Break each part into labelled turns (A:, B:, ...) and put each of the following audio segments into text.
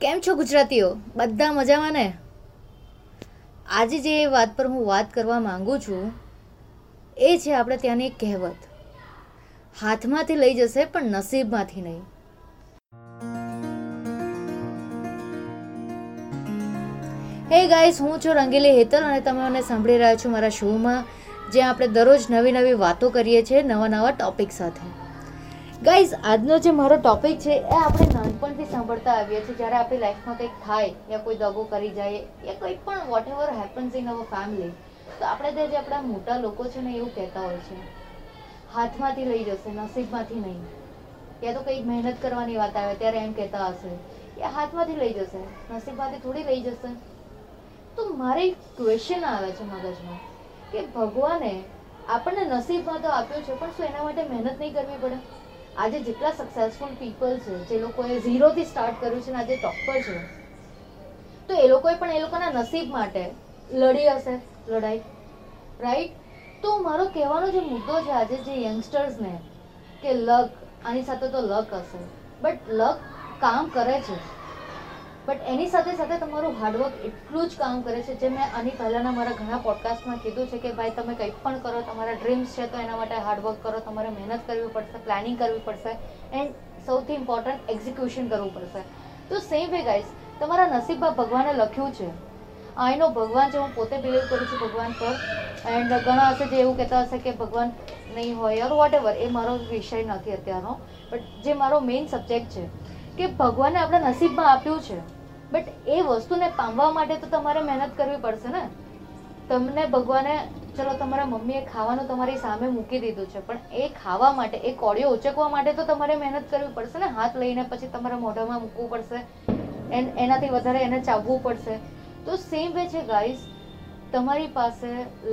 A: કેમ છો ગુજરાતીઓ? બધા મજામાં ને? આજે જે વાત પર હું વાત કરવા માંગુ છું, એ છે આપણે ત્યાંની એક કહેવત. હાથમાંથી લઈ જશે પણ નસીબમાંથી નહીં. હે ગાઈસ હું છું રંગીલી હેતલ અને તમે મને સાંભળી રહ્યા છો મારા શોમાં, જ્યાં આપણે દરરોજ નવી નવી વાતો કરીએ છીએ નવા નવા ટોપિક સાથે. ગાઈઝ આજનો જે મારો ટોપિક છે, એ આપણે નાનપણથી સાંભળતા આવીએ છીએ. જ્યારે આપણી લાઈફમાં કંઈક થાય, યા કોઈ દગો કરી જાય, યા કંઈ પણ whatever happens in our family તો આપણે ત્યાં જે આપણા મોટા લોકો છે ને, એવું કહેતા હોય છે. હાથમાંથી લઈ જશે, નસીબમાંથી નહીં. યા તો કંઈક મહેનત કરવાની વાત આવે, ત્યારે એમ કહેતા હશે. યા હાથમાંથી લઈ જશે, નસીબમાંથી થોડી લઈ જશે. તો મારે એક ક્વેશ્ચન આવે છે મગજમાં, કે ભગવાને આપણને નસીબમાં તો આપ્યો છે, પણ શું એના માટે મહેનત નહીં કરવી પડે? આજે જેટલા સક્સેસફુલ પીપલ છે, જે લોકોએ ઝીરોથી સ્ટાર્ટ કર્યું છે ને આજે ટોપર છે. તો એ લોકોએ પણ એ લોકોના નસીબ માટે લડી હશે, લડાઈ. રાઈટ તો મારો કહેવાનો જે મુદ્દો છે આજે જે યંગસ્ટર્સને કે લક આની સાથે તો લક હશે. બટ લક કામ કરે છે. બટ એની સાથે સાથે તમારું હાર્ડવર્ક એટલું જ કામ કરે છે, જે મેં આની પહેલાંના મારા ઘણા પોડકાસ્ટમાં કીધું છે કે ભાઈ તમે કંઈ પણ કરો, તમારા ડ્રીમ્સ છે તો એના માટે હાર્ડવર્ક કરો, તમારે મહેનત કરવી પડશે પ્લાનિંગ કરવી પડશે એન્ડ સૌથી ઇમ્પોર્ટન્ટ એક્ઝિક્યુશન કરવું પડશે. તો સેમ વે ગાઈઝ તમારા નસીબમાં ભગવાને લખ્યું છે. આઈનો ભગવાન છે, હું પોતે બિલીવ કરું છું ભગવાન પર. એન્ડ ઘણા હશે જે એવું કહેતા હશે કે ભગવાન નહીં હોય યાર વોટ એવર એ મારો વિષય નથી અત્યારનો. બટ જે મારો મેઇન સબ્જેક્ટ છે, કે ભગવાને આપણા નસીબમાં આપ્યું છે. બટ એ વસ્તુને પામવા માટે તો તમારે મહેનત કરવી પડશે ને. તમને ભગવાને, ચલો તમારા મમ્મીએ ખાવાનું તમારી સામે મૂકી દીધું છે, પણ એ ખાવા માટે, એ કોળીઓ ઉચકવા માટે તો તમારે મહેનત કરવી પડશે ને. હાથ લઈને પછી તમારા મોઢામાં મૂકવું પડશે, એન, એનાથી વધારે એને ચાવવું પડશે. તો સેમ વે છે ગાઈઝ તમારી પાસે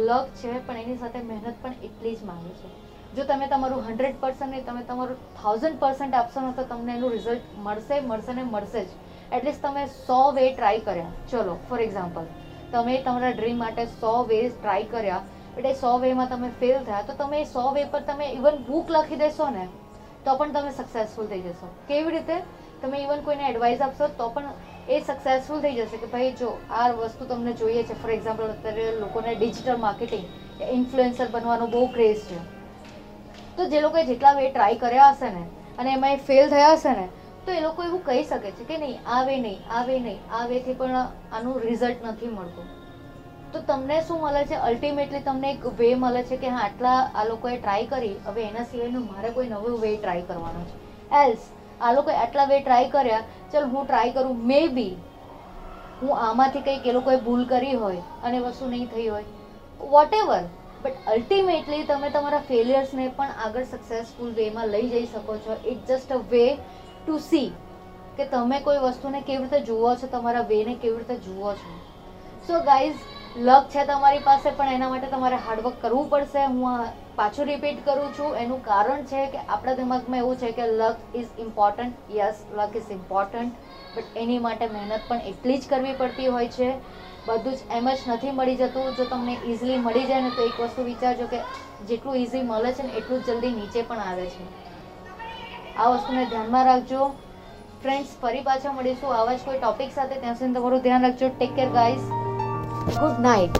A: લક છે, પણ એની સાથે મહેનત પણ એટલી જ માંગે છે. જો તમે તમારું હંડ્રેડ પર્સન્ટ નહીં, તમે તમારું થાઉઝન્ડ પર્સન્ટ આપશો ને, તો તમને એનું રિઝલ્ટ મળશે મળશે ને મળશે જ. એટલીસ્ટ તમે સો વે ટ્રાય કર્યા. ચલો ફોર એક્ઝામ્પલ તમે તમારા ડ્રીમ માટે સો વે ટ્રાય કર્યા. એટલે સો વેમાં તમે ફેલ થયા, તો તમે સો વે પર તમે ઇવન બુક લખી દેશો ને, તો પણ તમે સક્સેસફુલ થઈ જશો. કેવી રીતે? તમે ઇવન કોઈને એડવાઇસ આપશો, તો પણ એ સક્સેસફુલ થઈ જશે કે ભાઈ જો આ વસ્તુ તમને જોઈએ છે. ફોર એક્ઝામ્પલ અત્યારે લોકોને ડિજિટલ માર્કેટિંગ ઇન્ફ્લુએન્સર બનવાનો બહુ ક્રેઝ છે. તો જે લોકોએ જેટલા વે ટ્રાય કર્યા હશે ને, અને એમાં એ ફેલ થયા હશે ને તો એ લોકો એવું કહી શકે છે કે નહીં આ વે નહીં આ વે નહીં આ વેથી પણ આનું રિઝલ્ટ નથી મળતું. તો તમને શું મળે છે? અલ્ટિમેટલી તમને એક વે મળે છે કે હા, આટલા આ લોકોએ ટ્રાય કરી, હવે એના સિવાયનું મારે કોઈ નવો વે ટ્રાય કરવાનો છે. એલ્સ આ લોકોએ આટલા વે ટ્રાય કર્યા, ચલ હું ટ્રાય કરું મે બી હું આમાંથી કંઈક એ લોકોએ ભૂલ કરી હોય, અને વસ્તુ નહીં થઈ હોય. વોટ એવર બટ અલ્ટિમેટલી તમે તમારા ફેલિયર્સને પણ આગળ સક્સેસફુલ વેમાં લઈ જઈ શકો છો. It just a way to see કે તમે કોઈ વસ્તુને કેવી રીતે જુઓ છો, તમારા વેને કેવી રીતે જુઓ છો. સો ગાઈઝ લક છે તમારી પાસે, પણ એના માટે તમારે હાર્ડવર્ક કરવું પડશે. હું પાછું રિપીટ કરું છું. એનું કારણ છે કે આપણા દિમાગમાં એવું છે કે luck is important yes luck is important but એની માટે મહેનત પણ એટલી જ કરવી પડતી હોય છે. બધું જ એમ જ નથી મળી જતું. જો તમને ઇઝીલી મળી જાય ને તો એક વસ્તુ વિચારજો કે જેટલું ઇઝી મળે છે ને એટલું જ જલ્દી નીચે પણ આવે છે. આ વસ્તુને ધ્યાનમાં રાખજો. ફ્રેન્ડ્સ ફરી પાછા મળીશું આવા જ કોઈ ટોપિક સાથે. ત્યાં સુધી તમારું ધ્યાન રાખજો. Take care guys good night